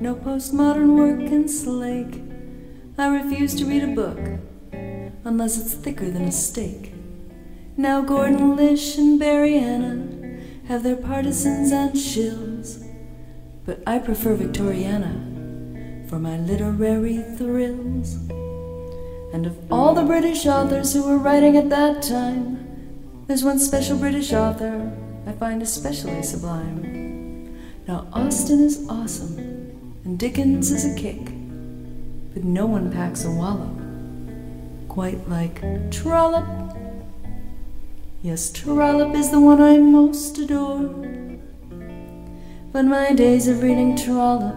no postmodern work can slake. I refuse to read a book unless it's thicker than a steak. Now Gordon Lish and Barry Hannah have their partisans and shills, but I prefer Victoriana for my literary thrills. And of all the British authors who were writing at that time, there's one special British author I find especially sublime. Now, Austen is awesome, and Dickens is a kick, but no one packs a wallow quite like Trollope. Yes, Trollope is the one I most adore. But my days of reading Trollope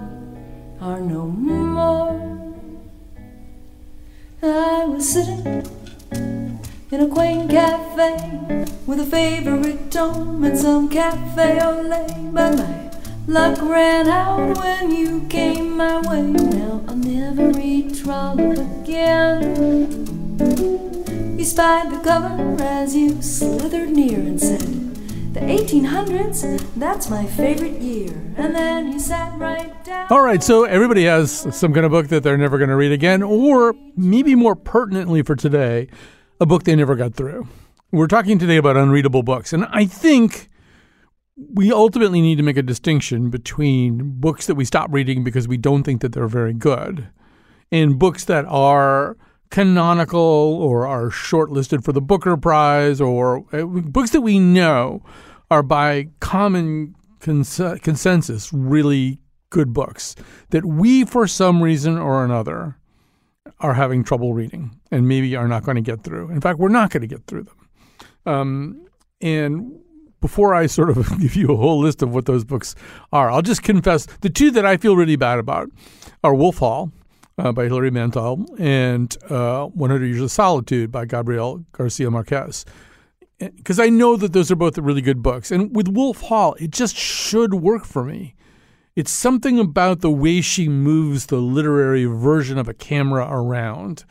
are no more. I was sitting in a quaint cafe with a favorite tome and some cafe au lait. But my luck ran out when you came my way. Now I'll never read Trollope again. You spied the cover as you slithered near and said, The 1800s, that's my favorite year. And then you sat right down. All right, so everybody has some kind of book that they're never going to read again, or maybe more pertinently for today, a book they never got through. We're talking today about unreadable books, and I think we ultimately need to make a distinction between books that we stop reading because we don't think that they're very good and books that are canonical or are shortlisted for the Booker Prize or uh, books that we know are by common cons- consensus really good books that we, for some reason or another, are having trouble reading and maybe are not going to get through. In fact, we're not going to get through them. Um, and before I sort of give you a whole list of what those books are, I'll just confess the two that I feel really bad about are Wolf Hall uh, by Hilary Mantel and uh, 100 Years of Solitude by Gabriel Garcia Marquez. Because I know that those are both really good books. And with Wolf Hall, it just should work for me. It's something about the way she moves the literary version of a camera around.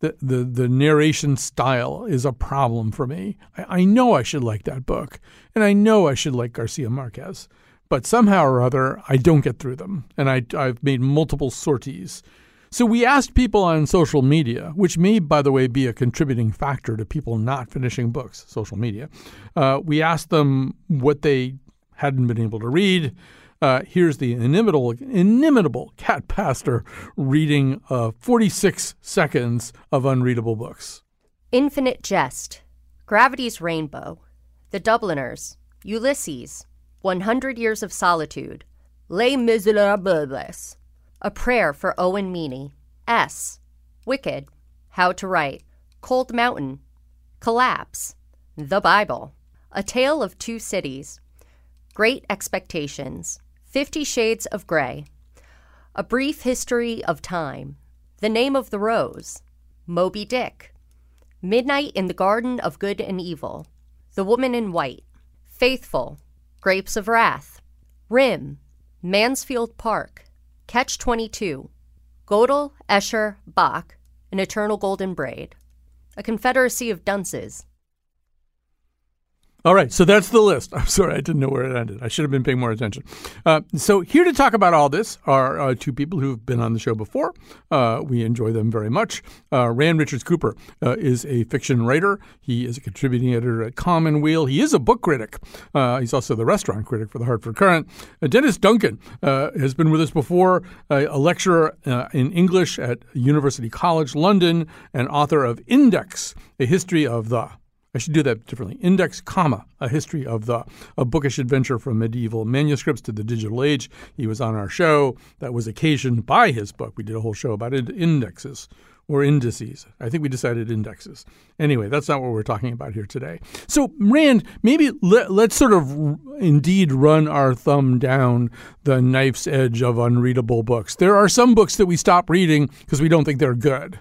The, the, the narration style is a problem for me. I, I know I should like that book, and I know I should like Garcia Marquez, but somehow or other, I don't get through them. And I, I've made multiple sorties so we asked people on social media, which may, by the way, be a contributing factor to people not finishing books, social media. Uh, we asked them what they hadn't been able to read. Uh, here's the inimitable, inimitable Cat Pastor reading uh, 46 seconds of unreadable books. Infinite Jest, Gravity's Rainbow, The Dubliners, Ulysses, 100 Years of Solitude, Les Miserables, a Prayer for Owen Meany. S. Wicked. How to Write. Cold Mountain. Collapse. The Bible. A Tale of Two Cities. Great Expectations. Fifty Shades of Grey. A Brief History of Time. The Name of the Rose. Moby Dick. Midnight in the Garden of Good and Evil. The Woman in White. Faithful. Grapes of Wrath. Rim. Mansfield Park. Catch 22, Gödel, Escher, Bach, An Eternal Golden Braid, A Confederacy of Dunces, all right, so that's the list. I'm sorry, I didn't know where it ended. I should have been paying more attention. Uh, so, here to talk about all this are uh, two people who've been on the show before. Uh, we enjoy them very much. Uh, Rand Richards Cooper uh, is a fiction writer. He is a contributing editor at Commonweal. He is a book critic. Uh, he's also the restaurant critic for the Hartford Courant. Dennis Duncan has been with us before, a lecturer in English at University College London, and author of Index, a history of the I should do that differently. Index, comma, a history of the a bookish adventure from medieval manuscripts to the digital age. He was on our show that was occasioned by his book. We did a whole show about it, indexes, or indices. I think we decided indexes. Anyway, that's not what we're talking about here today. So, Rand, maybe let, us sort of indeed run our thumb down the knife's edge of unreadable books. There are some books that we stop reading because we don't think they're good.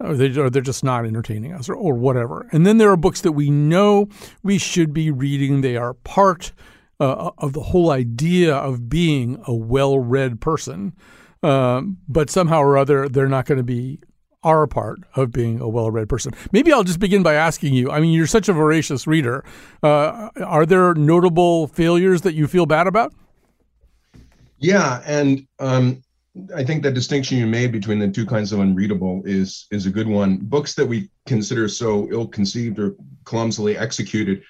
Or, they, are just not entertaining us, or, or whatever. And then there are books that we know we should be reading. They are part uh, of the whole idea of being a well read person. Um, but somehow or other, they're not going to be our part of being a well read person. Maybe I'll just begin by asking you I mean, you're such a voracious reader. Uh, are there notable failures that you feel bad about? Yeah. And um, I think the distinction you made between the two kinds of unreadable is is a good one. Books that we consider so ill-conceived or clumsily executed,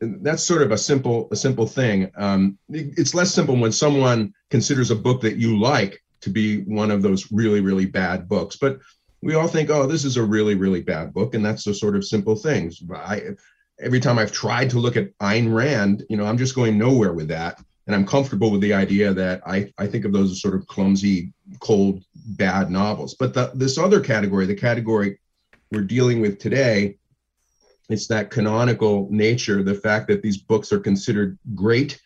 that's sort of a simple a simple thing. Um, it's less simple when someone considers a book that you like to be one of those really really bad books. But we all think, oh, this is a really really bad book, and that's the sort of simple things. I every time I've tried to look at Ayn Rand, you know, I'm just going nowhere with that and I'm comfortable with the idea that I, I think of those as sort of clumsy, cold, bad novels. But the, this other category, the category we're dealing with today, it's that canonical nature, the fact that these books are considered great,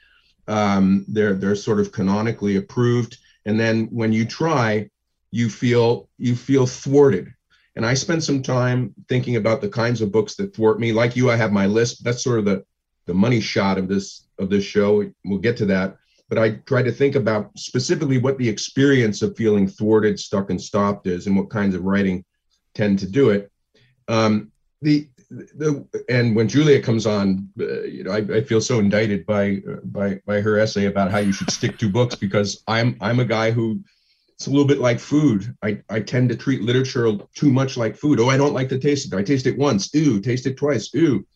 um, they're they're sort of canonically approved, and then when you try, you feel you feel thwarted. And I spent some time thinking about the kinds of books that thwart me. Like you, I have my list. That's sort of the the money shot of this of this show. We'll get to that. But I try to think about specifically what the experience of feeling thwarted, stuck, and stopped is, and what kinds of writing tend to do it. Um, the the and when Julia comes on, uh, you know, I, I, feel so indicted by by by her essay about how you should stick to books because I'm I'm a guy who it's a little bit like food. I, I tend to treat literature too much like food. Oh, I don't like to taste of it. I taste it once. Ooh, taste it twice. Ooh.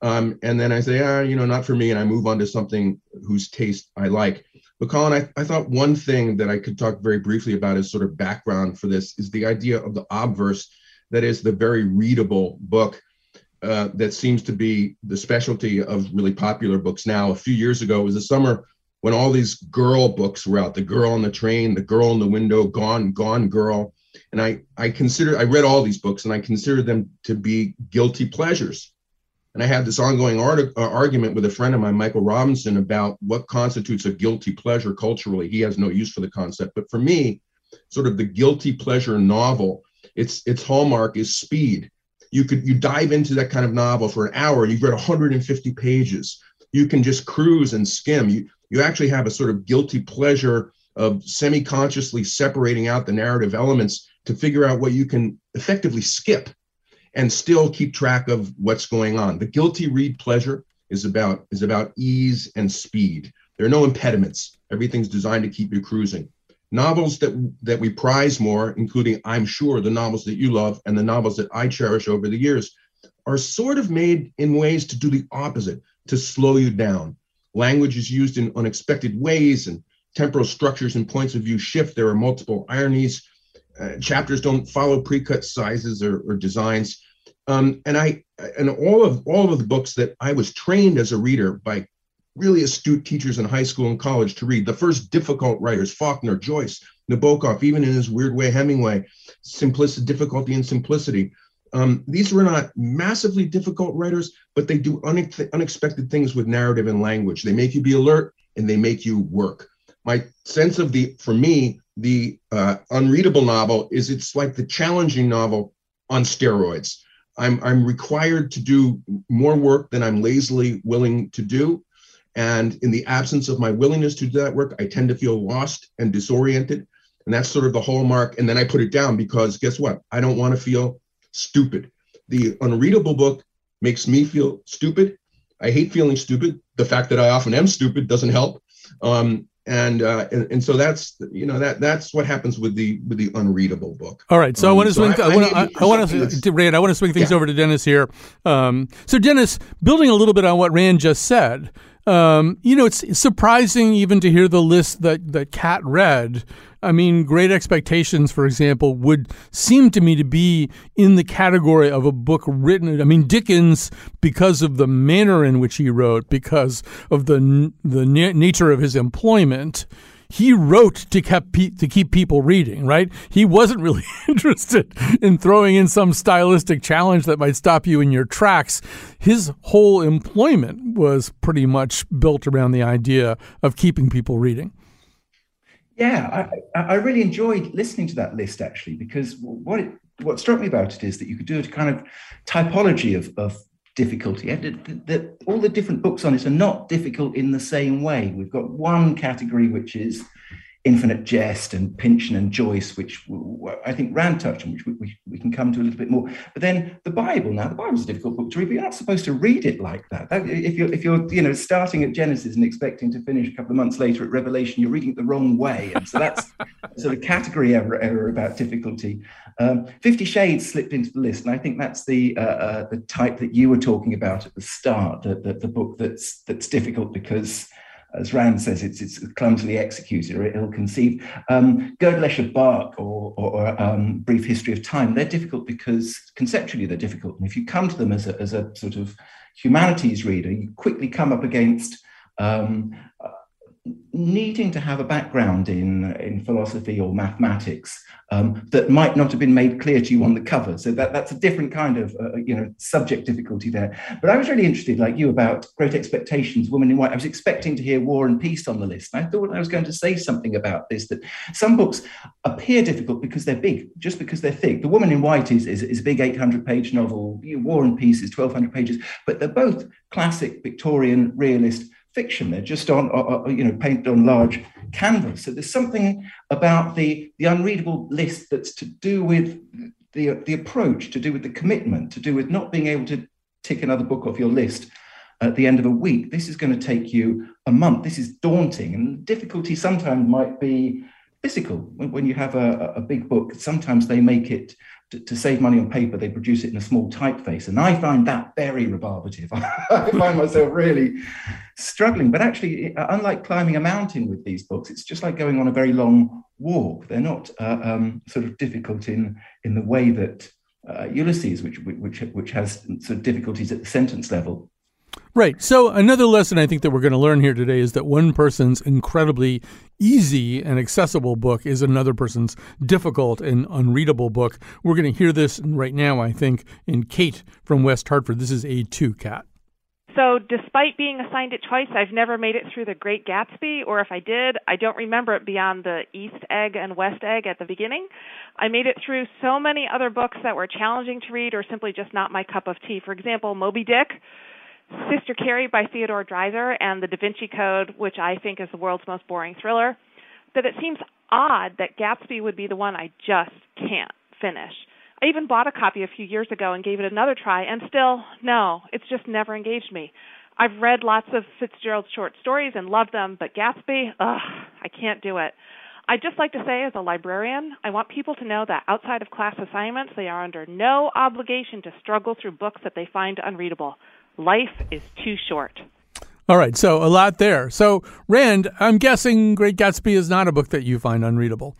Um, and then I say, ah, you know, not for me. And I move on to something whose taste I like. But Colin, I, I thought one thing that I could talk very briefly about as sort of background for this is the idea of the obverse, that is the very readable book uh, that seems to be the specialty of really popular books now. A few years ago, it was the summer when all these girl books were out, The Girl on the Train, The Girl in the Window, Gone, Gone Girl. And I, I consider, I read all these books and I consider them to be guilty pleasures and I had this ongoing art, uh, argument with a friend of mine, Michael Robinson, about what constitutes a guilty pleasure culturally. He has no use for the concept, but for me, sort of the guilty pleasure novel, its its hallmark is speed. You could you dive into that kind of novel for an hour, you've read 150 pages. You can just cruise and skim. You you actually have a sort of guilty pleasure of semi-consciously separating out the narrative elements to figure out what you can effectively skip and still keep track of what's going on. The guilty read pleasure is about is about ease and speed. There are no impediments. Everything's designed to keep you cruising. Novels that that we prize more, including I'm sure the novels that you love and the novels that I cherish over the years, are sort of made in ways to do the opposite, to slow you down. Language is used in unexpected ways and temporal structures and points of view shift. There are multiple ironies uh, chapters don't follow pre-cut sizes or, or designs. Um, and I and all of all of the books that I was trained as a reader by really astute teachers in high school and college to read. The first difficult writers, Faulkner, Joyce, Nabokov, even in his weird way, Hemingway, simplicity, difficulty and simplicity. Um, these were not massively difficult writers, but they do une- unexpected things with narrative and language. They make you be alert and they make you work. My sense of the, for me, the uh, unreadable novel is it's like the challenging novel on steroids. I'm, I'm required to do more work than I'm lazily willing to do. And in the absence of my willingness to do that work, I tend to feel lost and disoriented. And that's sort of the hallmark. And then I put it down because guess what? I don't want to feel stupid. The unreadable book makes me feel stupid. I hate feeling stupid. The fact that I often am stupid doesn't help. Um, and, uh, and and so that's you know that that's what happens with the with the unreadable book. All right, so um, I want to swing. I, I, want to I, want to Rand. I want to swing things yeah. over to Dennis here. Um, so Dennis, building a little bit on what Rand just said, um, you know, it's surprising even to hear the list that that Kat read. I mean, Great Expectations, for example, would seem to me to be in the category of a book written. I mean, Dickens, because of the manner in which he wrote, because of the the na- nature of his employment, he wrote to keep to keep people reading, right? He wasn't really interested in throwing in some stylistic challenge that might stop you in your tracks. His whole employment was pretty much built around the idea of keeping people reading. Yeah, I, I really enjoyed listening to that list actually because what it, what struck me about it is that you could do a kind of typology of, of difficulty. All the different books on it are not difficult in the same way. We've got one category which is Infinite Jest and Pynchon and Joyce, which I think Rand touched on, which we, we, we, can come to a little bit more. But then the Bible. Now, the Bible's a difficult book to read, but you're not supposed to read it like that. If you're if you're you know starting at Genesis and expecting to finish a couple of months later at Revelation, you're reading it the wrong way. And so that's sort of category error, error about difficulty. Um, Fifty Shades slipped into the list, and I think that's the uh, uh, the type that you were talking about at the start. The, the, the book that's that's difficult because as Rand says, it's, it's clumsily executed or ill-conceived. Um, Gödel Bach or, or, or um, Brief History of Time, they're difficult because conceptually they're difficult. And if you come to them as a, as a sort of humanities reader, you quickly come up against um, needing to have a background in, in philosophy or mathematics um, that might not have been made clear to you on the cover. So that, that's a different kind of uh, you know subject difficulty there. But I was really interested, like you, about Great Expectations, Woman in White. I was expecting to hear War and Peace on the list. I thought I was going to say something about this, that some books appear difficult because they're big, just because they're thick. The Woman in White is, is, is a big 800-page novel. War and Peace is 1,200 pages, but they're both classic Victorian realist fiction. They're just on, uh, uh, you know, painted on large canvas. So there's something about the, the unreadable list that's to do with the, the approach, to do with the commitment, to do with not being able to tick another book off your list at the end of a week. This is going to take you a month. This is daunting. And difficulty sometimes might be physical. When you have a, a big book, sometimes they make it to, to, save money on paper, they produce it in a small typeface. And I find that very rebarbative. I find myself really struggling. But actually, uh, unlike climbing a mountain with these books, it's just like going on a very long walk. They're not uh, um, sort of difficult in, in the way that uh, Ulysses, which, which, which has sort of difficulties at the sentence level, Right. So, another lesson I think that we're going to learn here today is that one person's incredibly easy and accessible book is another person's difficult and unreadable book. We're going to hear this right now, I think, in Kate from West Hartford. This is A2 Cat. So, despite being assigned it twice, I've never made it through The Great Gatsby, or if I did, I don't remember it beyond the East Egg and West Egg at the beginning. I made it through so many other books that were challenging to read or simply just not my cup of tea. For example, Moby Dick Sister Carrie by Theodore Dreiser and The Da Vinci Code, which I think is the world's most boring thriller, that it seems odd that Gatsby would be the one I just can't finish. I even bought a copy a few years ago and gave it another try, and still, no, it's just never engaged me. I've read lots of Fitzgerald's short stories and loved them, but Gatsby, ugh, I can't do it. I'd just like to say, as a librarian, I want people to know that outside of class assignments, they are under no obligation to struggle through books that they find unreadable. Life is too short. All right, so a lot there. So, Rand, I'm guessing Great Gatsby is not a book that you find unreadable.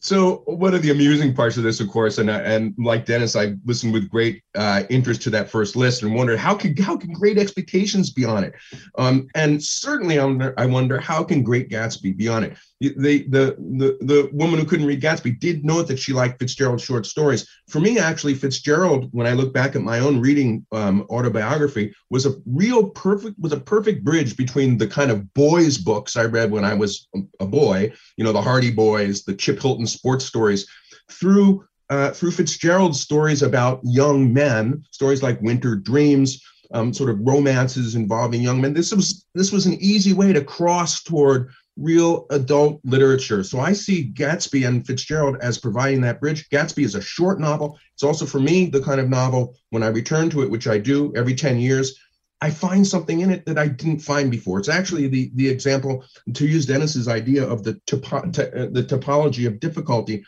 So one of the amusing parts of this, of course, and and like Dennis, I listened with great uh, interest to that first list and wondered how can how can Great Expectations be on it, um, and certainly I wonder, I wonder how can Great Gatsby be on it. The, the the the woman who couldn't read Gatsby did note that she liked Fitzgerald's short stories. For me, actually, Fitzgerald, when I look back at my own reading um, autobiography, was a real perfect was a perfect bridge between the kind of boys books I read when I was a boy, you know, the Hardy Boys, the Chip Hilton sports stories through uh, through Fitzgerald's stories about young men, stories like Winter Dreams, um, sort of romances involving young men. This was this was an easy way to cross toward real adult literature. So I see Gatsby and Fitzgerald as providing that bridge. Gatsby is a short novel. It's also for me the kind of novel when I return to it, which I do every 10 years, I find something in it that I didn't find before. It's actually the the example to use Dennis's idea of the topo, uh, the topology of difficulty.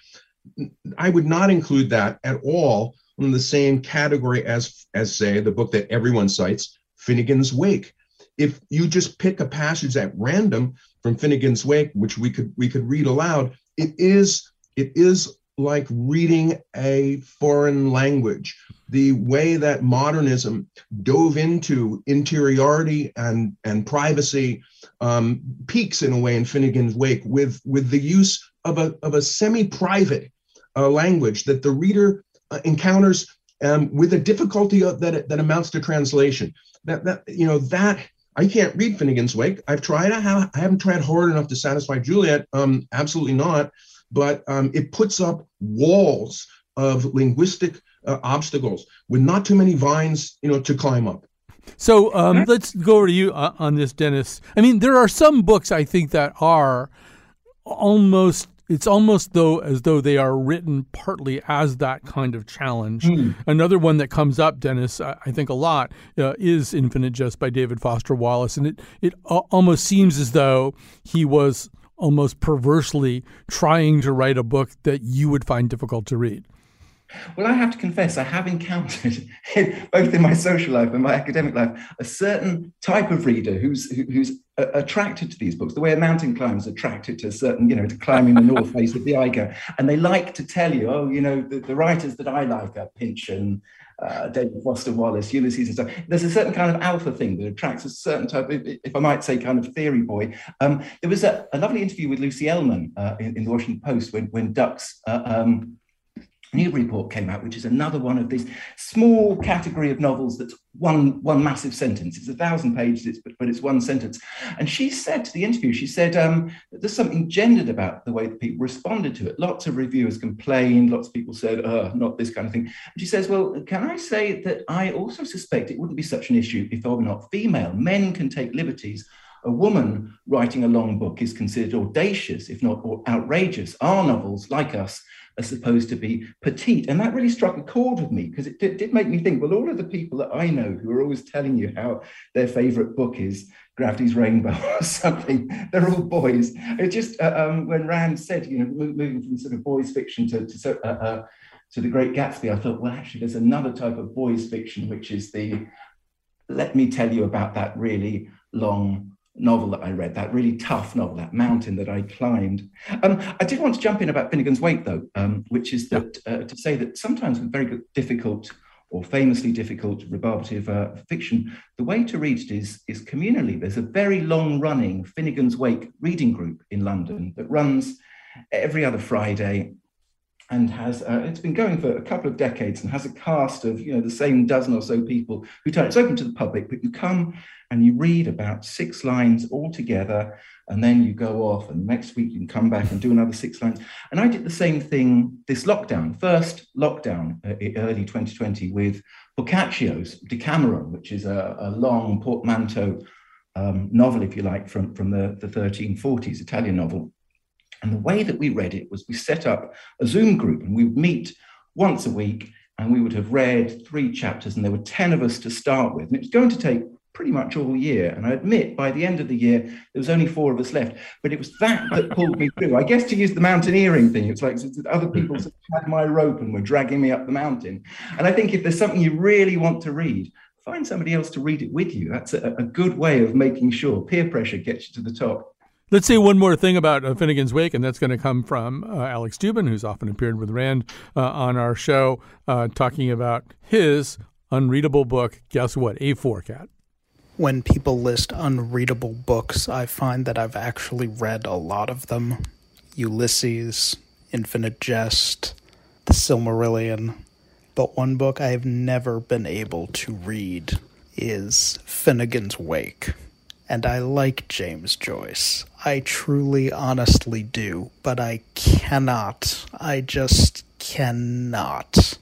I would not include that at all in the same category as as say the book that everyone cites, Finnegans Wake. If you just pick a passage at random from Finnegans Wake, which we could we could read aloud, it is it is like reading a foreign language the way that modernism dove into interiority and and privacy um, peaks in a way in Finnegans Wake with with the use of a of a semi-private uh, language that the reader uh, encounters um, with a difficulty that that amounts to translation. That that you know that I can't read Finnegans Wake. I've tried. I, have, I haven't tried hard enough to satisfy Juliet. Um, absolutely not. But um, it puts up walls of linguistic uh, obstacles with not too many vines, you know, to climb up. So um, let's go over to you uh, on this, Dennis. I mean, there are some books I think that are almost it's almost though as though they are written partly as that kind of challenge. Mm. Another one that comes up, Dennis, I, I think a lot, uh, is Infinite Jest by David Foster Wallace, and it it almost seems as though he was almost perversely trying to write a book that you would find difficult to read. Well, I have to confess, I have encountered, both in my social life and my academic life, a certain type of reader who's who's attracted to these books, the way a mountain climber is attracted to certain, you know, to climbing the north face of the Eiger. And they like to tell you, oh, you know, the, the writers that I like are Pynchon, uh, David Foster Wallace, Ulysses, and stuff. There's a certain kind of alpha thing that attracts a certain type of, if I might say, kind of theory boy. Um, there was a, a, lovely interview with Lucy Ellmann uh, in, in, the Washington Post when, when Ducks uh, um, Newburyport came out, which is another one of these small category of novels that's one one massive sentence. It's a thousand pages, but, but it's one sentence. And she said to the interview, she said um, there's something gendered about the way that people responded to it. Lots of reviewers complained. Lots of people said, "Uh, not this kind of thing." And she says, "Well, can I say that I also suspect it wouldn't be such an issue if I were not female. Men can take liberties." a woman writing a long book is considered audacious, if not outrageous. Our novels, like us, are supposed to be petite. And that really struck a chord with me because it did, did, make me think, well, all of the people that I know who are always telling you how their favorite book is Gravity's Rainbow or something, they're all boys. It just, uh, um, when Rand said, you know, moving from sort of boys fiction to, to, uh, uh, to The Great Gatsby, I thought, well, actually, there's another type of boys fiction, which is the, let me tell you about that really long novel that I read, that really tough novel, that mountain that I climbed. Um, I did want to jump in about Finnegans Wake, though, um, which is that uh, to say that sometimes with very difficult or famously difficult rebarbative uh, fiction, the way to read it is, is communally. There's a very long running Finnegans Wake reading group in London that runs every other Friday and has uh, it's been going for a couple of decades and has a cast of you know the same dozen or so people who turn it's open to the public but you come and you read about six lines all together and then you go off and next week you can come back and do another six lines. And i did the same thing this lockdown first lockdown uh, early 2020 with boccaccio's decameron which is a, a long portmanteau um, novel if you like from, from the, the 1340s italian novel and the way that we read it was we set up a Zoom group and we would meet once a week and we would have read three chapters and there were 10 of us to start with. And it was going to take pretty much all year. And I admit by the end of the year, there was only four of us left. But it was that that pulled me through. I guess to use the mountaineering thing, it's like other people had my rope and were dragging me up the mountain. And I think if there's something you really want to read, find somebody else to read it with you. That's a, a good way of making sure peer pressure gets you to the top. Let's say one more thing about uh, Finnegans Wake, and that's going to come from uh, Alex Dubin, who's often appeared with Rand uh, on our show, uh, talking about his unreadable book. Guess what? A4 Cat. When people list unreadable books, I find that I've actually read a lot of them Ulysses, Infinite Jest, The Silmarillion. But one book I have never been able to read is Finnegans Wake and I like James Joyce. I truly, honestly do, but I cannot. I just cannot.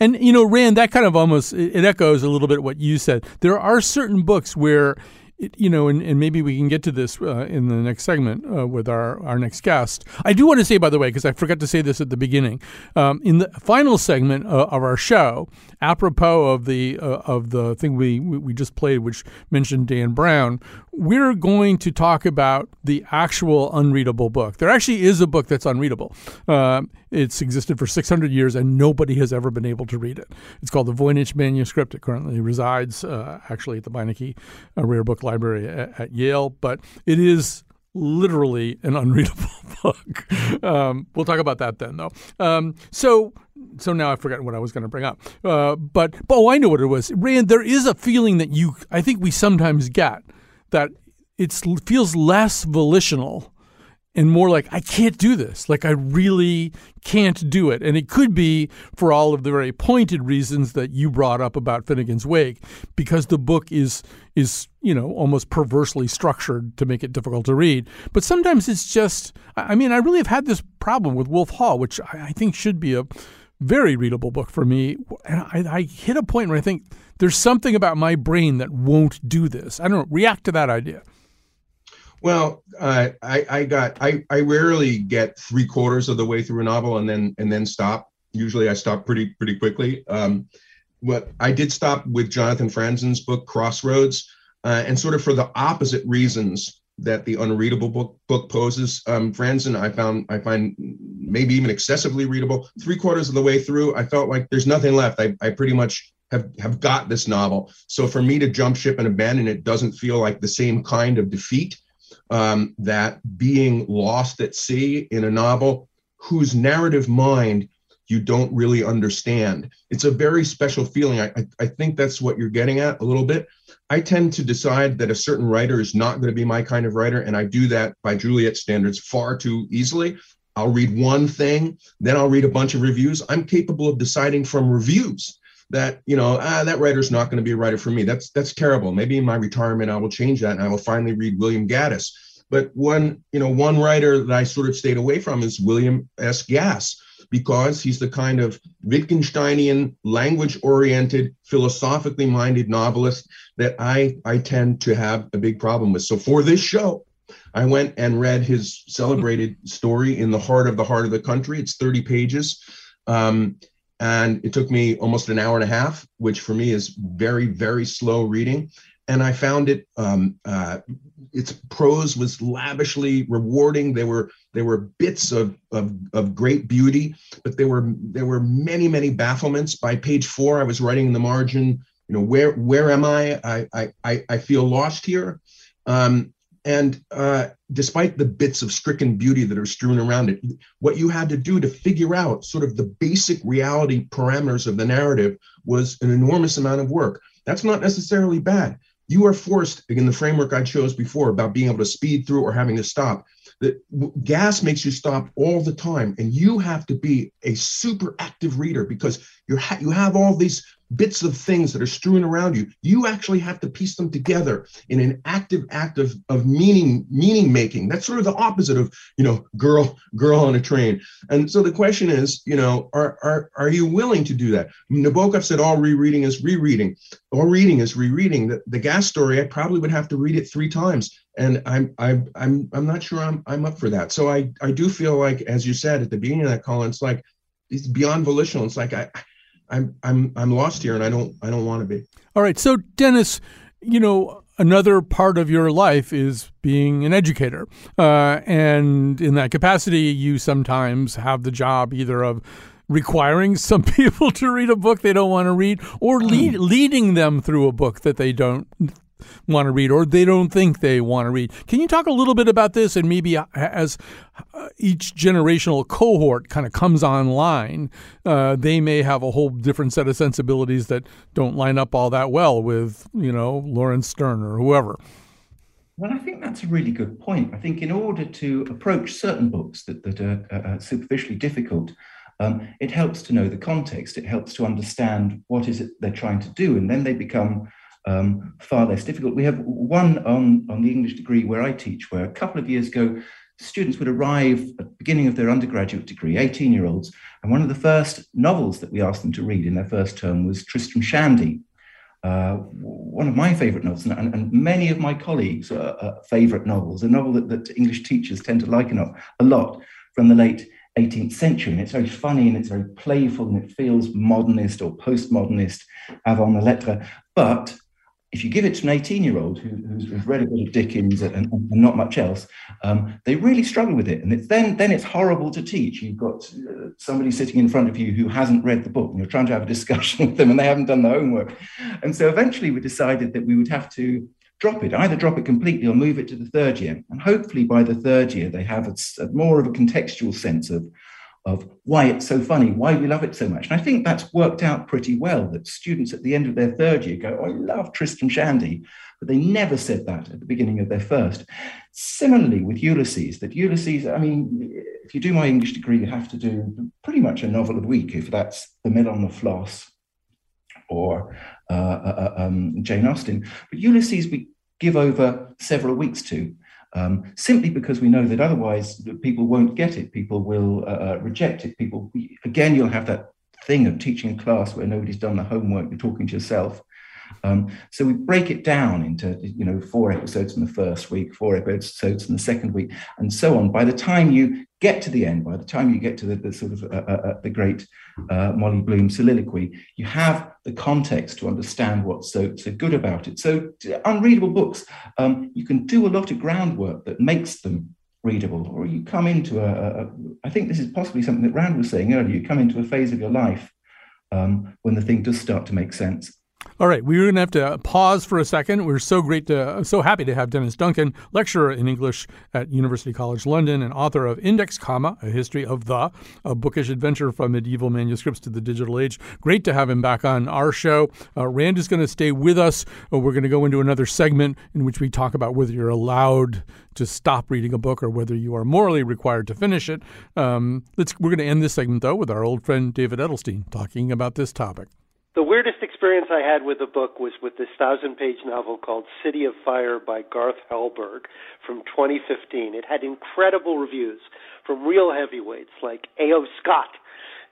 And you know, Rand, that kind of almost it echoes a little bit what you said. There are certain books where you know, and, and maybe we can get to this uh, in the next segment uh, with our, our next guest. I do want to say, by the way, because I forgot to say this at the beginning, um, in the final segment uh, of our show, apropos of the uh, of the thing we we just played, which mentioned Dan Brown, we're going to talk about the actual unreadable book. There actually is a book that's unreadable. Uh, it's existed for 600 years and nobody has ever been able to read it. It's called the Voynich Manuscript. It currently resides uh, actually at the Beinecke uh, Rare Book Library at, at, Yale, but it is literally an unreadable book. Um, we'll talk about that then, though. Um, so so now I forgot what I was going to bring up. Uh, but, but oh, I know what it was. Rand, there is a feeling that you, I think we sometimes get that it feels less volitional and more like I can't do this. Like I really can't do it. And it could be for all of the very pointed reasons that you brought up about Finnegans Wake, because the book is is you know almost perversely structured to make it difficult to read. But sometimes it's just. I mean, I really have had this problem with Wolf Hall, which I think should be a very readable book for me. And I, I hit a point where I think there's something about my brain that won't do this. I don't know, react to that idea. Well, uh, I, I got I, I rarely get three quarters of the way through a novel and then and then stop. Usually, I stop pretty pretty quickly. Um, I did stop with Jonathan Franzen's book Crossroads, uh, and sort of for the opposite reasons that the unreadable book book poses. Um, Franzen, I found I find maybe even excessively readable. Three quarters of the way through, I felt like there's nothing left. I, I pretty much have have got this novel. So for me to jump ship and abandon it doesn't feel like the same kind of defeat um, that being lost at sea in a novel whose narrative mind you don't really understand. It's a very special feeling. I, I, I, think that's what you're getting at a little bit. I tend to decide that a certain writer is not going to be my kind of writer, and I do that by Juliet standards far too easily. I'll read one thing, then I'll read a bunch of reviews. I'm capable of deciding from reviews that you know ah, that writer's not going to be a writer for me. That's that's terrible. Maybe in my retirement i will change that and i will finally read william gaddis. But one you know one writer that i sort of stayed away from is william s. Gass because he's the kind of wittgensteinian language oriented philosophically minded novelist that i i tend to have a big problem with so for this show I went and read his celebrated story in the heart of the heart of the country. It's 30 pages. Um, and it took me almost an hour and a half, which for me is very, very slow reading. And I found it, um, uh, its prose was lavishly rewarding. There were there were bits of, of of great beauty, but there were there were many many bafflements. By page four, I was writing in the margin, you know, where where am I? I I I feel lost here. Um, and uh, despite the bits of stricken beauty that are strewn around it, what you had to do to figure out sort of the basic reality parameters of the narrative was an enormous amount of work. That's not necessarily bad. You are forced, in the framework I chose before about being able to speed through or having to stop, that Gass makes you stop all the time. And you have to be a super active reader because you ha- you have all these bits of things that are strewn around you you actually have to piece them together in an active act of, of meaning meaning making. That's sort of the opposite of you know girl girl on a train. And so the question is you know are are, are you willing to do that? Nabokov said all rereading is rereading. All reading is rereading. The, the Gass story i probably would have to read it three times and i'm i'm i'm, I'm not sure i'm i'm up for that. So i i do feel like as you said at the beginning of that call it's like it's beyond volitional. It's like i I'm I'm I'm lost here, and I don't I don't want to be. All right, so Dennis, you know another part of your life is being an educator, uh, and in that capacity, you sometimes have the job either of requiring some people to read a book they don't want to read or lead, mm. leading them through a book that they don't want to read or they don't think they want to read. Can you talk a little bit about this and maybe as uh, each generational cohort kind of comes online, uh, they may have a whole different set of sensibilities that don't line up all that well with, you know, Laurence Sterne or whoever. Well, I think that's a really good point. I think in order to approach certain books that, that are uh, superficially difficult, um, it helps to know the context. It helps to understand what is it they're trying to do, and then they become um, far less difficult. We have one on, on the English degree where I teach, where a couple of years ago, students would arrive at the beginning of their undergraduate degree, 18 year olds, and one of the first novels that we asked them to read in their first term was Tristram Shandy. Uh, one of my favorite novels, and, and many of my colleagues' uh, uh, favorite novels, a novel that, that, English teachers tend to liken up a lot from the late 18th century. And it's very funny and it's very playful and it feels modernist or postmodernist avant la lettre. But if you give it to an 18 year old who, who's, read a bit of Dickens and, and, not much else, um, they really struggle with it. And it's then, then it's horrible to teach. You've got uh, somebody sitting in front of you who hasn't read the book and you're trying to have a discussion with them and they haven't done the homework. And so eventually we decided that we would have to drop it, either drop it completely or move it to the third year. And hopefully by the third year, they have a, a more of a contextual sense of, of why it's so funny, why we love it so much. And I think that's worked out pretty well that students at the end of their third year go, oh, I love Tristram Shandy, but they never said that at the beginning of their first. Similarly with Ulysses, that Ulysses, I mean, if you do my English degree, you have to do pretty much a novel a week, if that's The Mill on the Floss or uh, uh, uh um, Jane Austen. But Ulysses, we give over several weeks to um, simply because we know that otherwise people won't get it, people will uh, uh, reject it. People, again, you'll have that thing of teaching a class where nobody's done the homework, you're talking to yourself. Um, so we break it down into you know four episodes in the first week, four episodes in the second week, and so on. By the time you get to the end, by the time you get to the, the sort of uh, uh, uh the great uh, Molly Bloom soliloquy, you have the context to understand what's so so good about it. So unreadable books, um, you can do a lot of groundwork that makes them readable, or you come into a, a. I think this is possibly something that Rand was saying earlier. You come into a phase of your life um, when the thing does start to make sense all right, we're going to have to pause for a second. We're so great to, so happy to have Dennis Duncan, lecturer in English at University College London and author of Index Comma, A History of the, a bookish adventure from medieval manuscripts to the digital age. Great to have him back on our show. Uh, Rand is going to stay with us. Uh, we're going to go into another segment in which we talk about whether you're allowed to stop reading a book or whether you are morally required to finish it. Um, let's, we're going to end this segment, though, with our old friend David Edelstein talking about this topic. The weirdest experience I had with the book was with this thousand page novel called City of Fire by Garth Hallberg from 2015. It had incredible reviews from real heavyweights like A.O. Scott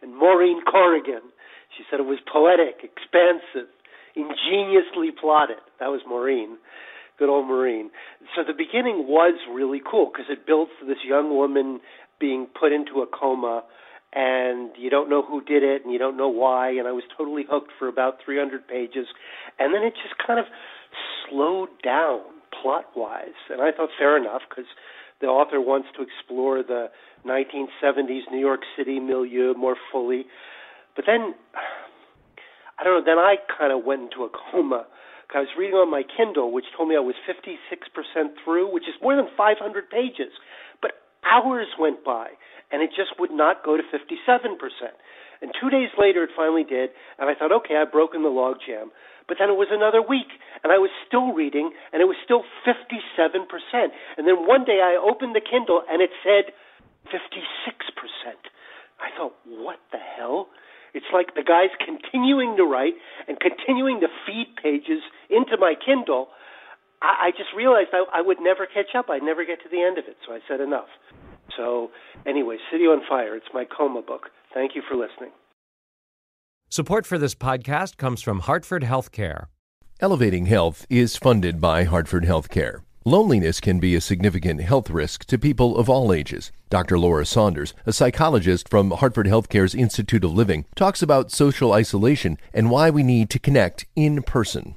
and Maureen Corrigan. She said it was poetic, expansive, ingeniously plotted. That was Maureen. Good old Maureen. So the beginning was really cool because it builds to this young woman being put into a coma and you don't know who did it and you don't know why and I was totally hooked for about 300 pages. And then it just kind of slowed down plot wise and I thought fair enough cuz the author wants to explore the 1970s New York City milieu more fully. But then I don't know then I kind of went into a coma. I was reading on my Kindle, which told me I was 56% through, which is more than 500 pages. But hours went by, and it just would not go to 57%. And two days later, it finally did, and I thought, okay, I've broken the logjam. But then it was another week, and I was still reading, and it was still 57%. And then one day I opened the Kindle, and it said 56%. I thought, what the hell? It's like the guy's continuing to write and continuing to feed pages into my Kindle. I, I just realized I, I would never catch up. I'd never get to the end of it. So I said, enough. So, anyway, City on Fire, it's my coma book. Thank you for listening. Support for this podcast comes from Hartford Healthcare. Elevating Health is funded by Hartford Healthcare. Loneliness can be a significant health risk to people of all ages. Dr. Laura Saunders, a psychologist from Hartford Healthcare's Institute of Living, talks about social isolation and why we need to connect in person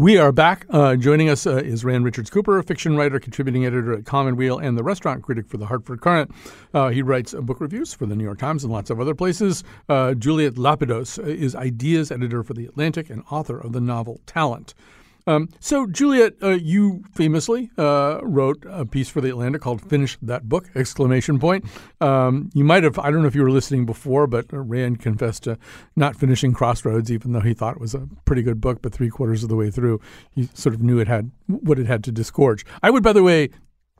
We are back. Uh, joining us uh, is Rand Richards Cooper, a fiction writer, contributing editor at Commonweal, and the restaurant critic for the Hartford Courant. Uh, he writes book reviews for the New York Times and lots of other places. Uh, Juliet Lapidus is ideas editor for the Atlantic and author of the novel Talent. Um, so, Juliet, uh, you famously uh, wrote a piece for the Atlantic called "Finish That Book!" Exclamation point. Um, you might have—I don't know if you were listening before, but Rand confessed to not finishing Crossroads, even though he thought it was a pretty good book. But three quarters of the way through, he sort of knew it had what it had to disgorge. I would, by the way,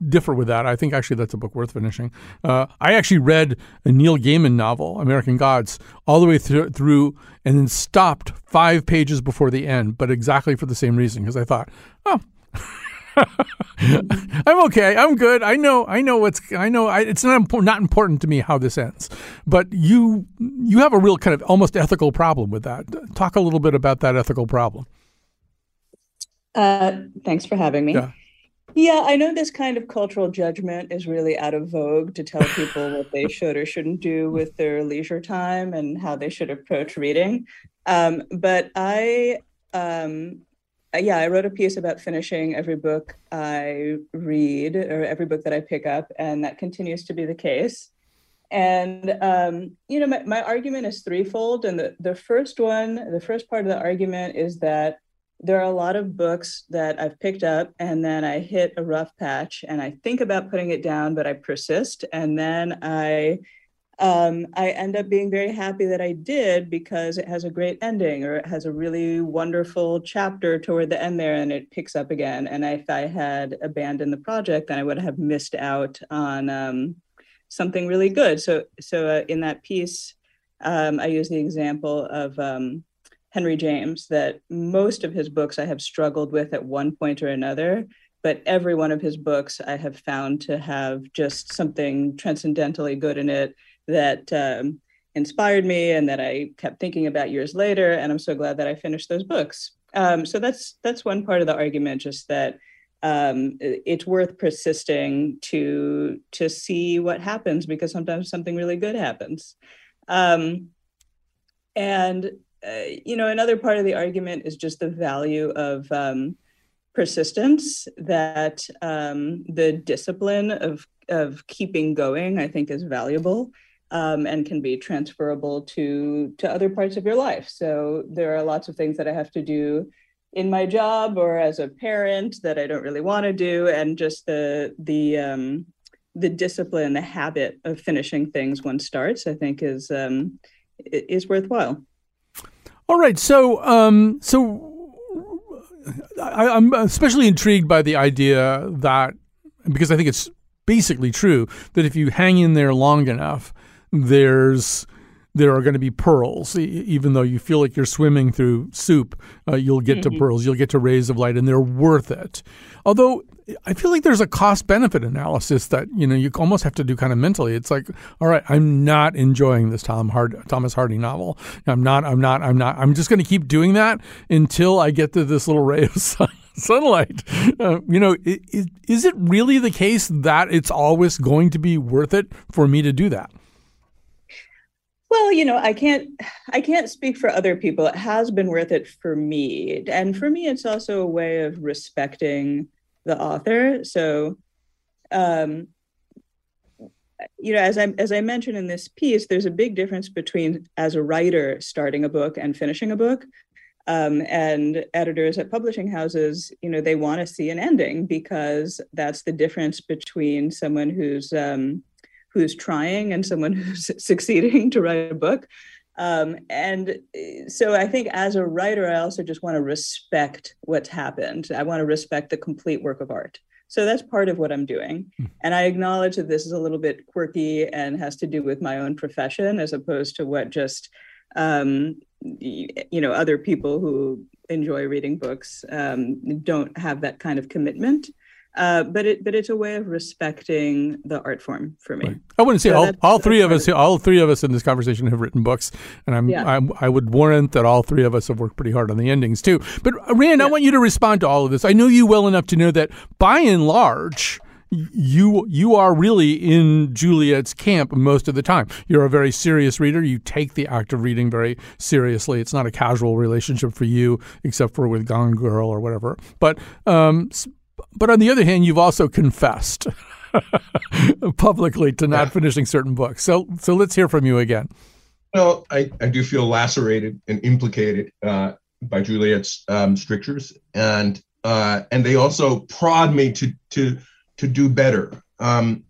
differ with that. I think actually that's a book worth finishing. Uh, I actually read a Neil Gaiman novel, American Gods, all the way th- through and then stopped five pages before the end, but exactly for the same reason because I thought, oh, I'm okay. I'm good. I know. I know what's. I know. I, it's not important. Not important to me how this ends. But you, you have a real kind of almost ethical problem with that. Talk a little bit about that ethical problem. Uh, thanks for having me. Yeah. Yeah, I know this kind of cultural judgment is really out of vogue to tell people what they should or shouldn't do with their leisure time and how they should approach reading. Um, but I um, yeah, I wrote a piece about finishing every book I read or every book that I pick up, and that continues to be the case. And um, you know, my, my argument is threefold. And the, the first one, the first part of the argument is that there are a lot of books that I've picked up and then I hit a rough patch and I think about putting it down, but I persist. And then I um, I end up being very happy that I did because it has a great ending or it has a really wonderful chapter toward the end there and it picks up again. And if I had abandoned the project, then I would have missed out on um, something really good. So, so uh, in that piece, um, I use the example of um, Henry James that most of his books I have struggled with at one point or another but every one of his books I have found to have just something transcendently good in it that um, inspired me and that I kept thinking about years later. And I'm so glad that I finished those books. Um, so that's that's one part of the argument, just that um, it's worth persisting to to see what happens because sometimes something really good happens. Um, and uh, you know, another part of the argument is just the value of um, persistence. That um, the discipline of of keeping going, I think, is valuable um, and can be transferable to to other parts of your life. So there are lots of things that I have to do in my job or as a parent that I don't really want to do, and just the the um, the discipline, the habit of finishing things one starts, I think is um, is worthwhile. All right, so um, so I, I'm especially intrigued by the idea that because I think it's basically true that if you hang in there long enough, there's there are going to be pearls. Even though you feel like you're swimming through soup, uh, you'll get mm-hmm. to pearls, you'll get to rays of light, and they're worth it. Although I feel like there's a cost benefit analysis that you know you almost have to do kind of mentally. It's like, all right, I'm not enjoying this Tom Hard, Thomas Hardy novel. I'm not. I'm not. I'm not. I'm just going to keep doing that until I get to this little ray of sun sunlight. Uh, you know, is, is it really the case that it's always going to be worth it for me to do that? Well, you know, I can't I can't speak for other people. It has been worth it for me. And for me it's also a way of respecting the author. So um you know, as I as I mentioned in this piece, there's a big difference between as a writer starting a book and finishing a book. Um, and editors at publishing houses, you know, they want to see an ending because that's the difference between someone who's um, who's trying and someone who's succeeding to write a book. Um, and eh, so I think as a writer, I also just want to respect what's happened. I want to respect the complete work of art. So that's part of what I'm doing. Hmm. And I acknowledge that this is a little bit quirky and has to do with my own profession as opposed to what just, um, you know, other people who enjoy reading books um, don't have that kind of commitment. Uh, but it but it's a way of respecting the art form for me. Right. I wouldn't say so all, all three of us all three of us in this conversation have written books, and I'm, yeah. I'm, i would warrant that all three of us have worked pretty hard on the endings too. But uh, Rand, yeah. I want you to respond to all of this. I know you well enough to know that by and large. You you are really in Juliet's camp most of the time. You're a very serious reader. You take the act of reading very seriously. It's not a casual relationship for you, except for with Gone Girl or whatever. But um, but on the other hand, you've also confessed publicly to not yeah. finishing certain books. So, so let's hear from you again. Well, I, I do feel lacerated and implicated uh, by Juliet's um, strictures, and uh, and they also prod me to to to do better. Um,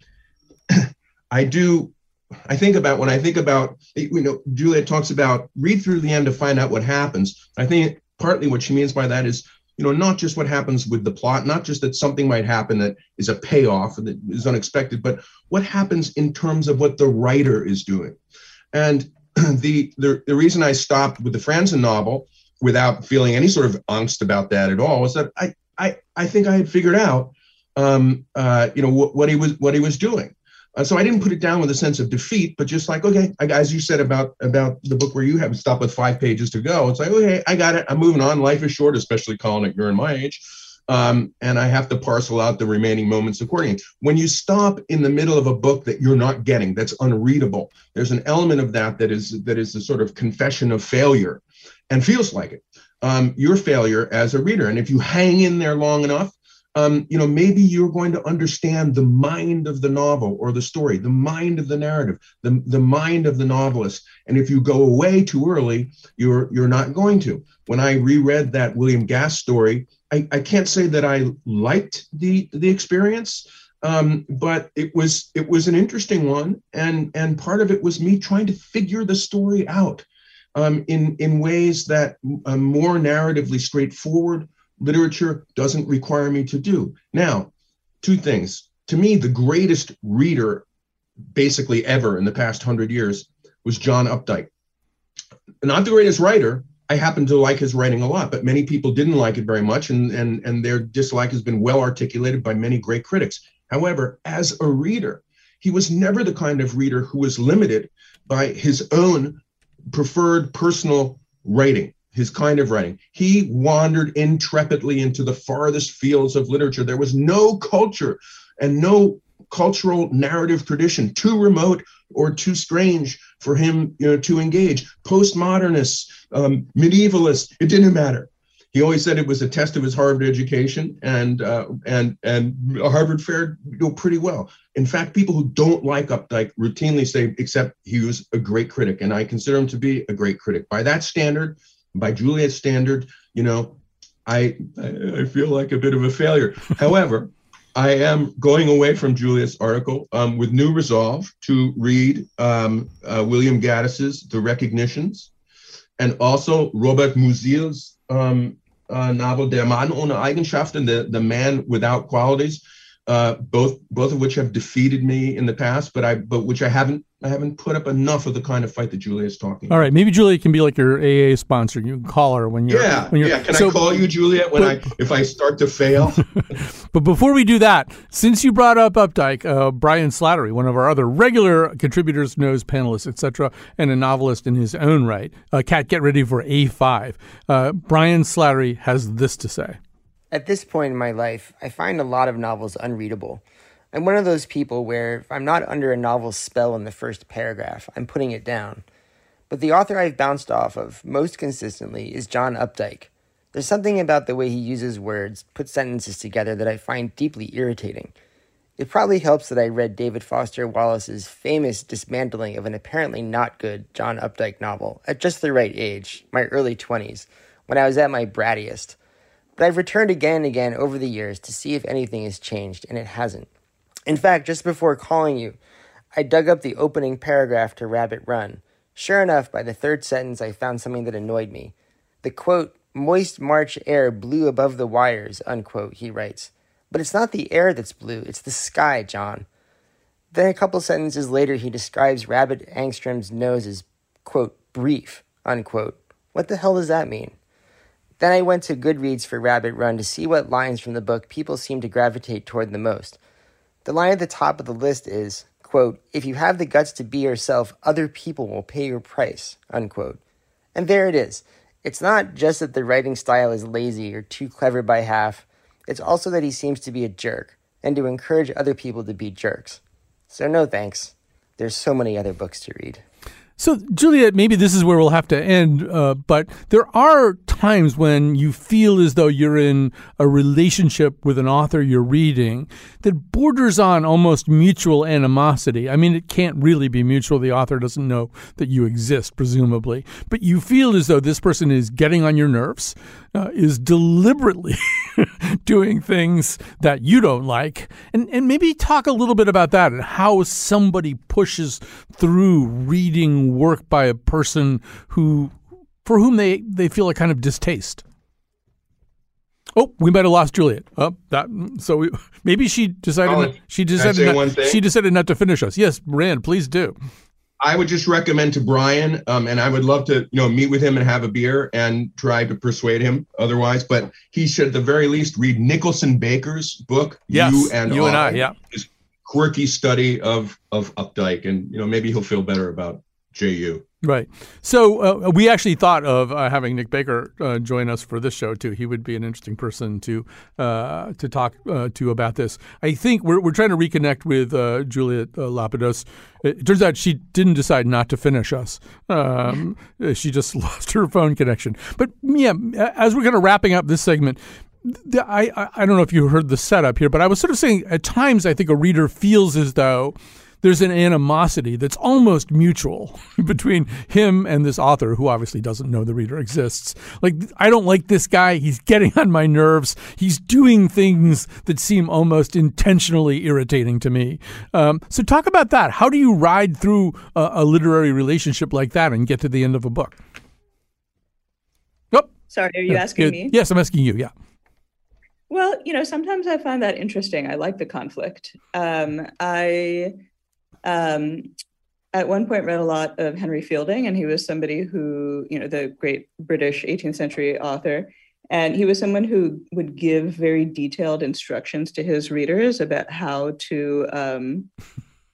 I do. I think about when I think about you know Juliet talks about read through the end to find out what happens. I think partly what she means by that is you know, not just what happens with the plot, not just that something might happen that is a payoff and that is unexpected, but what happens in terms of what the writer is doing. And the the, the reason I stopped with the Franzen novel without feeling any sort of angst about that at all was that I, I I think I had figured out um, uh, you know what, what he was what he was doing. Uh, so I didn't put it down with a sense of defeat, but just like, okay, I, as you said about about the book where you have stopped with five pages to go, it's like, okay, I got it. I'm moving on. Life is short, especially calling it you're my age. Um, and I have to parcel out the remaining moments accordingly. When you stop in the middle of a book that you're not getting, that's unreadable, there's an element of that that is that is a sort of confession of failure, and feels like it. Um, your failure as a reader, and if you hang in there long enough, um, you know, maybe you're going to understand the mind of the novel or the story, the mind of the narrative, the, the mind of the novelist. And if you go away too early, you're you're not going to. When I reread that William Gass story, I, I can't say that I liked the the experience, um, but it was it was an interesting one, and and part of it was me trying to figure the story out um, in in ways that are more narratively straightforward literature doesn't require me to do. Now, two things. To me, the greatest reader basically ever in the past hundred years was John Updike. Not the greatest writer. I happen to like his writing a lot, but many people didn't like it very much, and, and, and their dislike has been well articulated by many great critics. However, as a reader, he was never the kind of reader who was limited by his own preferred personal writing his kind of writing. He wandered intrepidly into the farthest fields of literature. There was no culture and no cultural narrative tradition too remote or too strange for him you know, to engage. Postmodernists, um, medievalists, it didn't matter. He always said it was a test of his Harvard education, and uh, and and Harvard fared you know, pretty well. In fact, people who don't like Updike routinely say, "Except he was a great critic," and I consider him to be a great critic. By that standard, by Juliet's standard, you know, I I feel like a bit of a failure. However, I am going away from Juliet's article um, with new resolve to read um, uh, William Gaddis's The Recognitions and also Robert Musil's um, uh, novel Der Mann ohne Eigenschaften, the, the Man Without Qualities, uh, both both of which have defeated me in the past, but I but which I haven't I haven't put up enough of the kind of fight that Julia is talking. All right, maybe Julia can be like your AA sponsor. You can call her when you're. Yeah, when you're, yeah. Can so, I call you Juliet when but, I if I start to fail? but before we do that, since you brought up Updike, uh, Brian Slattery, one of our other regular contributors, Nose panelists, etc., and a novelist in his own right. Uh, Kat, get ready for A five. Uh, Brian Slattery has this to say. At this point in my life, I find a lot of novels unreadable. I'm one of those people where if I'm not under a novel's spell in the first paragraph, I'm putting it down. But the author I've bounced off of most consistently is John Updike. There's something about the way he uses words, puts sentences together that I find deeply irritating. It probably helps that I read David Foster Wallace's famous dismantling of an apparently not good John Updike novel at just the right age, my early 20s, when I was at my brattiest. But I've returned again and again over the years to see if anything has changed, and it hasn't. In fact, just before calling you, I dug up the opening paragraph to Rabbit Run. Sure enough, by the third sentence, I found something that annoyed me. The quote, moist March air blue above the wires, unquote, he writes. But it's not the air that's blue, it's the sky, John. Then a couple sentences later, he describes Rabbit Angstrom's nose as, quote, brief, unquote. What the hell does that mean? Then I went to Goodreads for Rabbit Run to see what lines from the book people seem to gravitate toward the most. The line at the top of the list is, quote, if you have the guts to be yourself, other people will pay your price, unquote. And there it is. It's not just that the writing style is lazy or too clever by half, it's also that he seems to be a jerk and to encourage other people to be jerks. So, no thanks. There's so many other books to read. So, Juliet, maybe this is where we'll have to end, uh, but there are times when you feel as though you're in a relationship with an author you're reading that borders on almost mutual animosity. I mean, it can't really be mutual. The author doesn't know that you exist, presumably, but you feel as though this person is getting on your nerves, uh, is deliberately doing things that you don't like, and and maybe talk a little bit about that and how somebody pushes through reading work by a person who for whom they, they feel a kind of distaste. Oh, we might have lost Juliet. Oh, that so we, maybe she decided oh, not, she decided not, she decided not to finish us. Yes, Rand, please do. I would just recommend to Brian, um, and I would love to, you know, meet with him and have a beer and try to persuade him otherwise. But he should, at the very least, read Nicholson Baker's book. Yes, you and you and I, yeah. His quirky study of of Updike, and you know, maybe he'll feel better about JU. Right. So uh, we actually thought of uh, having Nick Baker uh, join us for this show too. He would be an interesting person to uh, to talk uh, to about this. I think we're we're trying to reconnect with uh, Juliet Lapidus. It turns out she didn't decide not to finish us. Um, she just lost her phone connection. But yeah, as we're kind of wrapping up this segment, I, I don't know if you heard the setup here, but I was sort of saying at times I think a reader feels as though there's an animosity that's almost mutual between him and this author who obviously doesn't know the reader exists. Like, I don't like this guy. He's getting on my nerves. He's doing things that seem almost intentionally irritating to me. Um, so, talk about that. How do you ride through a, a literary relationship like that and get to the end of a book? Oh, sorry, are you asking me? Yes, I'm asking you. Yeah. Well, you know, sometimes I find that interesting. I like the conflict. Um, I um, at one point read a lot of Henry Fielding, and he was somebody who, you know, the great British 18th century author. And he was someone who would give very detailed instructions to his readers about how to um,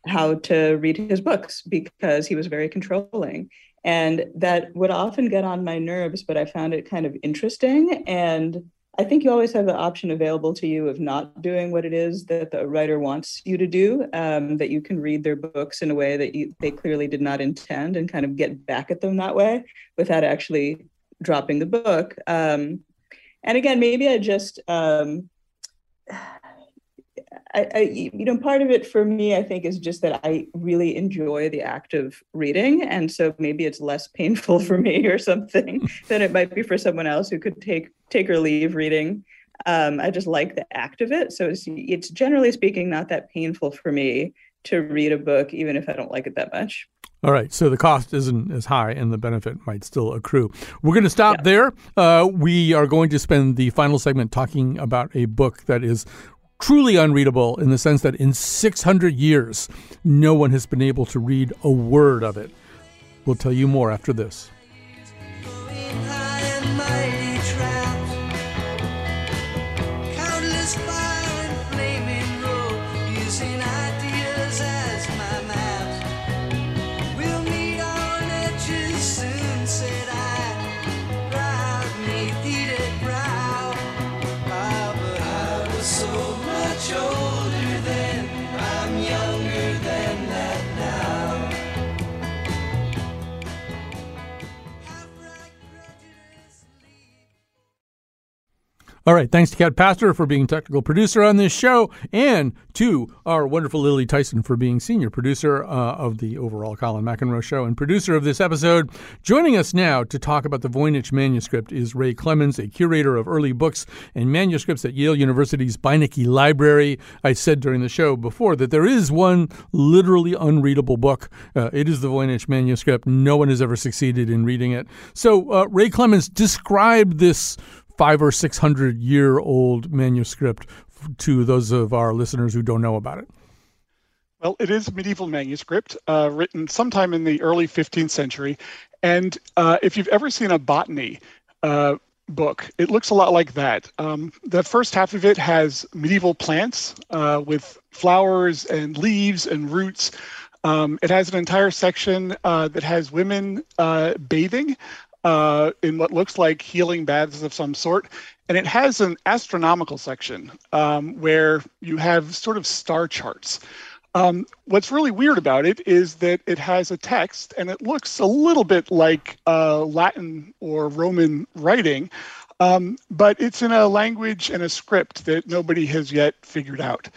how to read his books because he was very controlling. And that would often get on my nerves, but I found it kind of interesting. And I think you always have the option available to you of not doing what it is that the writer wants you to do, um, that you can read their books in a way that you, they clearly did not intend and kind of get back at them that way without actually dropping the book. Um, and again, maybe I just, um, I, I, you know, part of it for me, I think, is just that I really enjoy the act of reading, and so maybe it's less painful for me or something than it might be for someone else who could take take or leave reading. Um, I just like the act of it, so it's, it's generally speaking not that painful for me to read a book, even if I don't like it that much. All right, so the cost isn't as high, and the benefit might still accrue. We're going to stop yeah. there. Uh, we are going to spend the final segment talking about a book that is truly unreadable in the sense that in 600 years, no one has been able to read a word of it. We'll tell you more after this. All right. Thanks to Kat Pastor for being technical producer on this show, and to our wonderful Lily Tyson for being senior producer uh, of the overall Colin McEnroe show and producer of this episode. Joining us now to talk about the Voynich manuscript is Ray Clemens, a curator of early books and manuscripts at Yale University's Beinecke Library. I said during the show before that there is one literally unreadable book. Uh, it is the Voynich manuscript. No one has ever succeeded in reading it. So, uh, Ray Clemens, describe this five or six hundred year old manuscript to those of our listeners who don't know about it? Well, it is a medieval manuscript uh, written sometime in the early 15th century. And uh, if you've ever seen a botany uh, book, it looks a lot like that. Um, the first half of it has medieval plants uh, with flowers and leaves and roots. Um, it has an entire section uh, that has women uh, bathing uh, in what looks like healing baths of some sort. And it has an astronomical section um, where you have sort of star charts. Um, what's really weird about it is that it has a text and it looks a little bit like uh, Latin or Roman writing, um, but it's in a language and a script that nobody has yet figured out.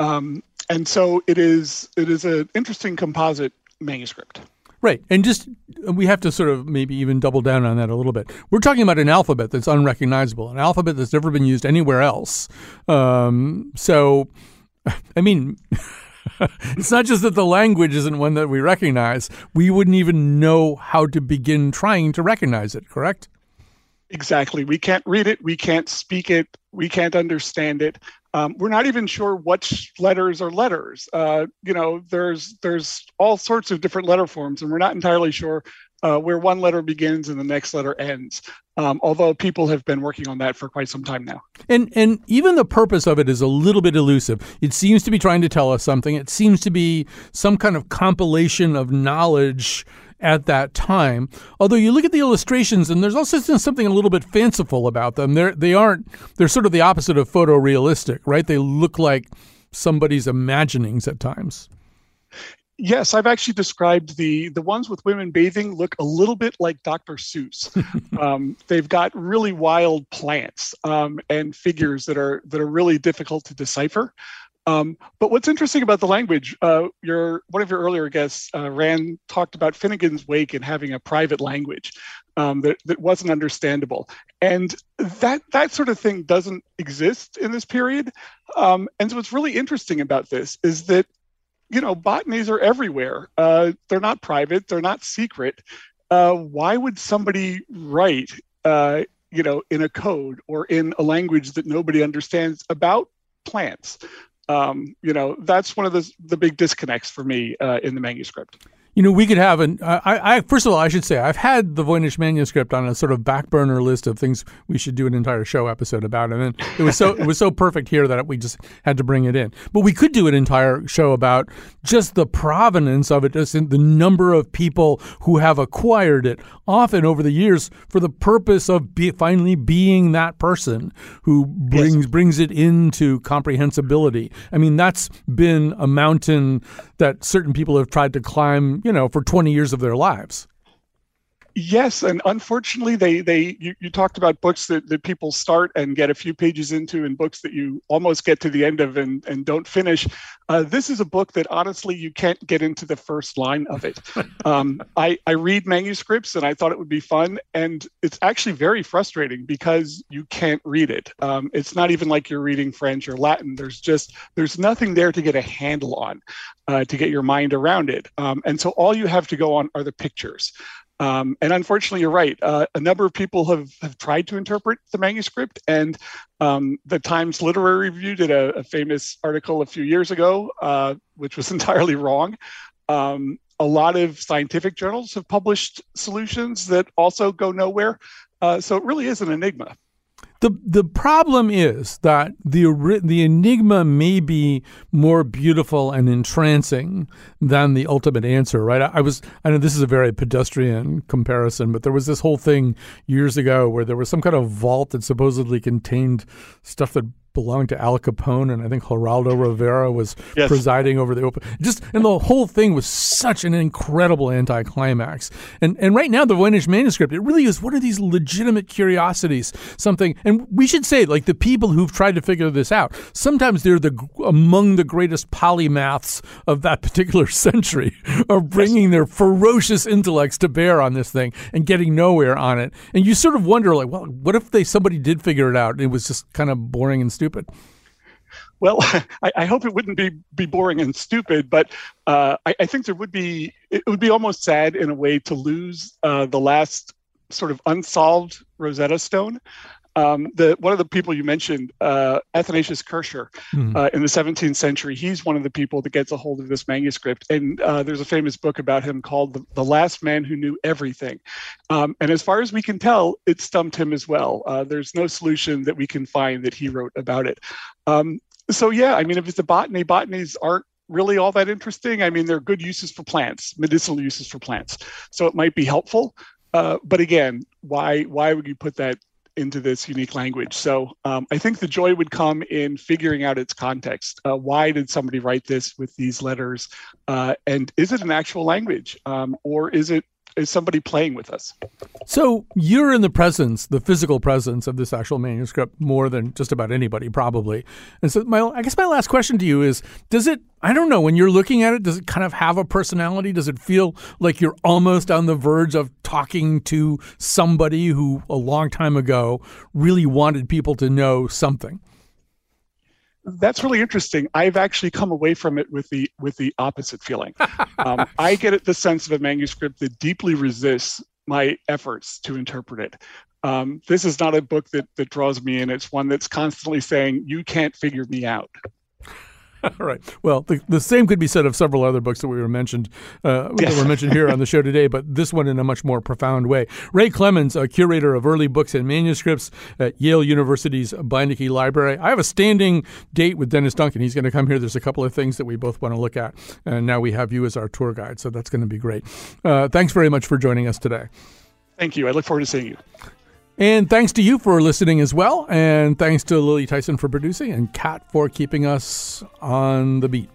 Um, and so it is it is an interesting composite manuscript. Right. And just we have to sort of maybe even double down on that a little bit. We're talking about an alphabet that's unrecognizable, an alphabet that's never been used anywhere else. Um, so, I mean, it's not just that the language isn't one that we recognize, we wouldn't even know how to begin trying to recognize it, correct? Exactly. We can't read it, we can't speak it, we can't understand it. Um, we're not even sure which letters are letters. Uh, you know, there's there's all sorts of different letter forms, and we're not entirely sure uh, where one letter begins and the next letter ends. Um, although people have been working on that for quite some time now. And and even the purpose of it is a little bit elusive. It seems to be trying to tell us something. It seems to be some kind of compilation of knowledge at that time. Although you look at the illustrations, and there's also something a little bit fanciful about them. They're they aren't. They're sort of the opposite of photorealistic, right? They look like somebody's imaginings at times. Yes, I've actually described the the ones with women bathing look a little bit like Dr. Seuss. um, they've got really wild plants um, and figures that are that are really difficult to decipher. Um, but what's interesting about the language, uh, your one of your earlier guests, uh, Rand, talked about Finnegans Wake and having a private language um, that, that wasn't understandable, and that that sort of thing doesn't exist in this period. Um, and so, what's really interesting about this is that you know botanies are everywhere. Uh, they're not private. They're not secret. Uh, why would somebody write? Uh, you know, in a code or in a language that nobody understands about plants um, you know, that's one of the the big disconnects for me uh, in the manuscript. You know, we could have an. I, I first of all, I should say I've had the Voynich manuscript on a sort of back burner list of things we should do an entire show episode about, and then it was so it was so perfect here that we just had to bring it in. But we could do an entire show about just the provenance of it, just the number of people who have acquired it, often over the years for the purpose of be, finally being that person who brings yes. brings it into comprehensibility. I mean, that's been a mountain that certain people have tried to climb you know, for 20 years of their lives. Yes, and unfortunately, they they you, you, talked about books that, that people start and get a few pages into, and books that you almost get to the end of and, and don't finish. Uh, this is a book that honestly you can't get into the first line of it. Um, I I read manuscripts and I thought it would be fun, and it's actually very frustrating because you can't read it. Um, it's not even like you're reading French or Latin. There's just there's nothing there to get a handle on, uh, to get your mind around it, um, and so all you have to go on are the pictures. Um, and unfortunately, you're right. Uh, a number of people have, have tried to interpret the manuscript, and um, the Times Literary Review did a, a, famous article a few years ago, uh, which was entirely wrong. Um, a lot of scientific journals have published solutions that also go nowhere. Uh, so it really is an enigma. The the problem is that the the enigma may be more beautiful and entrancing than the ultimate answer, right? I, I, was I know this is a very pedestrian comparison, but there was this whole thing years ago where there was some kind of vault that supposedly contained stuff that belonged to Al Capone, and I think Geraldo Rivera was yes. presiding over the open. Just and the whole thing was such an incredible anticlimax. And and right now, the Voynich manuscript, it really is one of these legitimate curiosities. Something, and we should say, like the people who've tried to figure this out, sometimes they're the among the greatest polymaths of that particular century, are bringing yes. their ferocious intellects to bear on this thing and getting nowhere on it. And you sort of wonder, like, well, what if they somebody did figure it out? And it was just kind of boring and stupid stupid. Well, I, I, hope it wouldn't be be boring and stupid, but uh, I, I, think there would be it would be almost sad in a way to lose uh, the last sort of unsolved Rosetta Stone. Um, the one of the people you mentioned, uh, Athanasius Kircher, mm-hmm. uh, in the 17th century, he's one of the people that gets a hold of this manuscript. And uh, there's a famous book about him called the, the Last Man Who Knew Everything." Um, and as far as we can tell, it stumped him as well. Uh, there's no solution that we can find that he wrote about it. Um, so yeah, I mean, if it's a botany, botanies aren't really all that interesting. I mean, there are good uses for plants, medicinal uses for plants. So it might be helpful. Uh, but again, why why would you put that into this unique language. So um, I think the joy would come in figuring out its context. Uh, why did somebody write this with these letters? Uh, and is it an actual language, um, or is it is somebody playing with us? So you're in the presence, the physical presence of this actual manuscript more than just about anybody, probably. And so my, I guess my last question to you is: Does it? I don't know. When you're looking at it, does it kind of have a personality? Does it feel like you're almost on the verge of talking to somebody who a long time ago really wanted people to know something? That's really interesting. I've actually come away from it with the with the opposite feeling. Um, I get the sense of a manuscript that deeply resists my efforts to interpret it. Um, this is not a book that, that draws me in. It's one that's constantly saying, You can't figure me out. All right. Well, the, the same could be said of several other books that we were mentioned uh, that were mentioned here on the show today, but this one in a much more profound way. Ray Clemens, a curator of early books and manuscripts at Yale University's Beinecke Library. I have a standing date with Dennis Duncan. He's going to come here. There's a couple of things that we both want to look at, and now we have you as our tour guide, so that's going to be great. Uh, thanks very much for joining us today. Thank you. I look forward to seeing you. And thanks to you for listening as well. And thanks to Lily Tyson for producing and Kat for keeping us on the beat.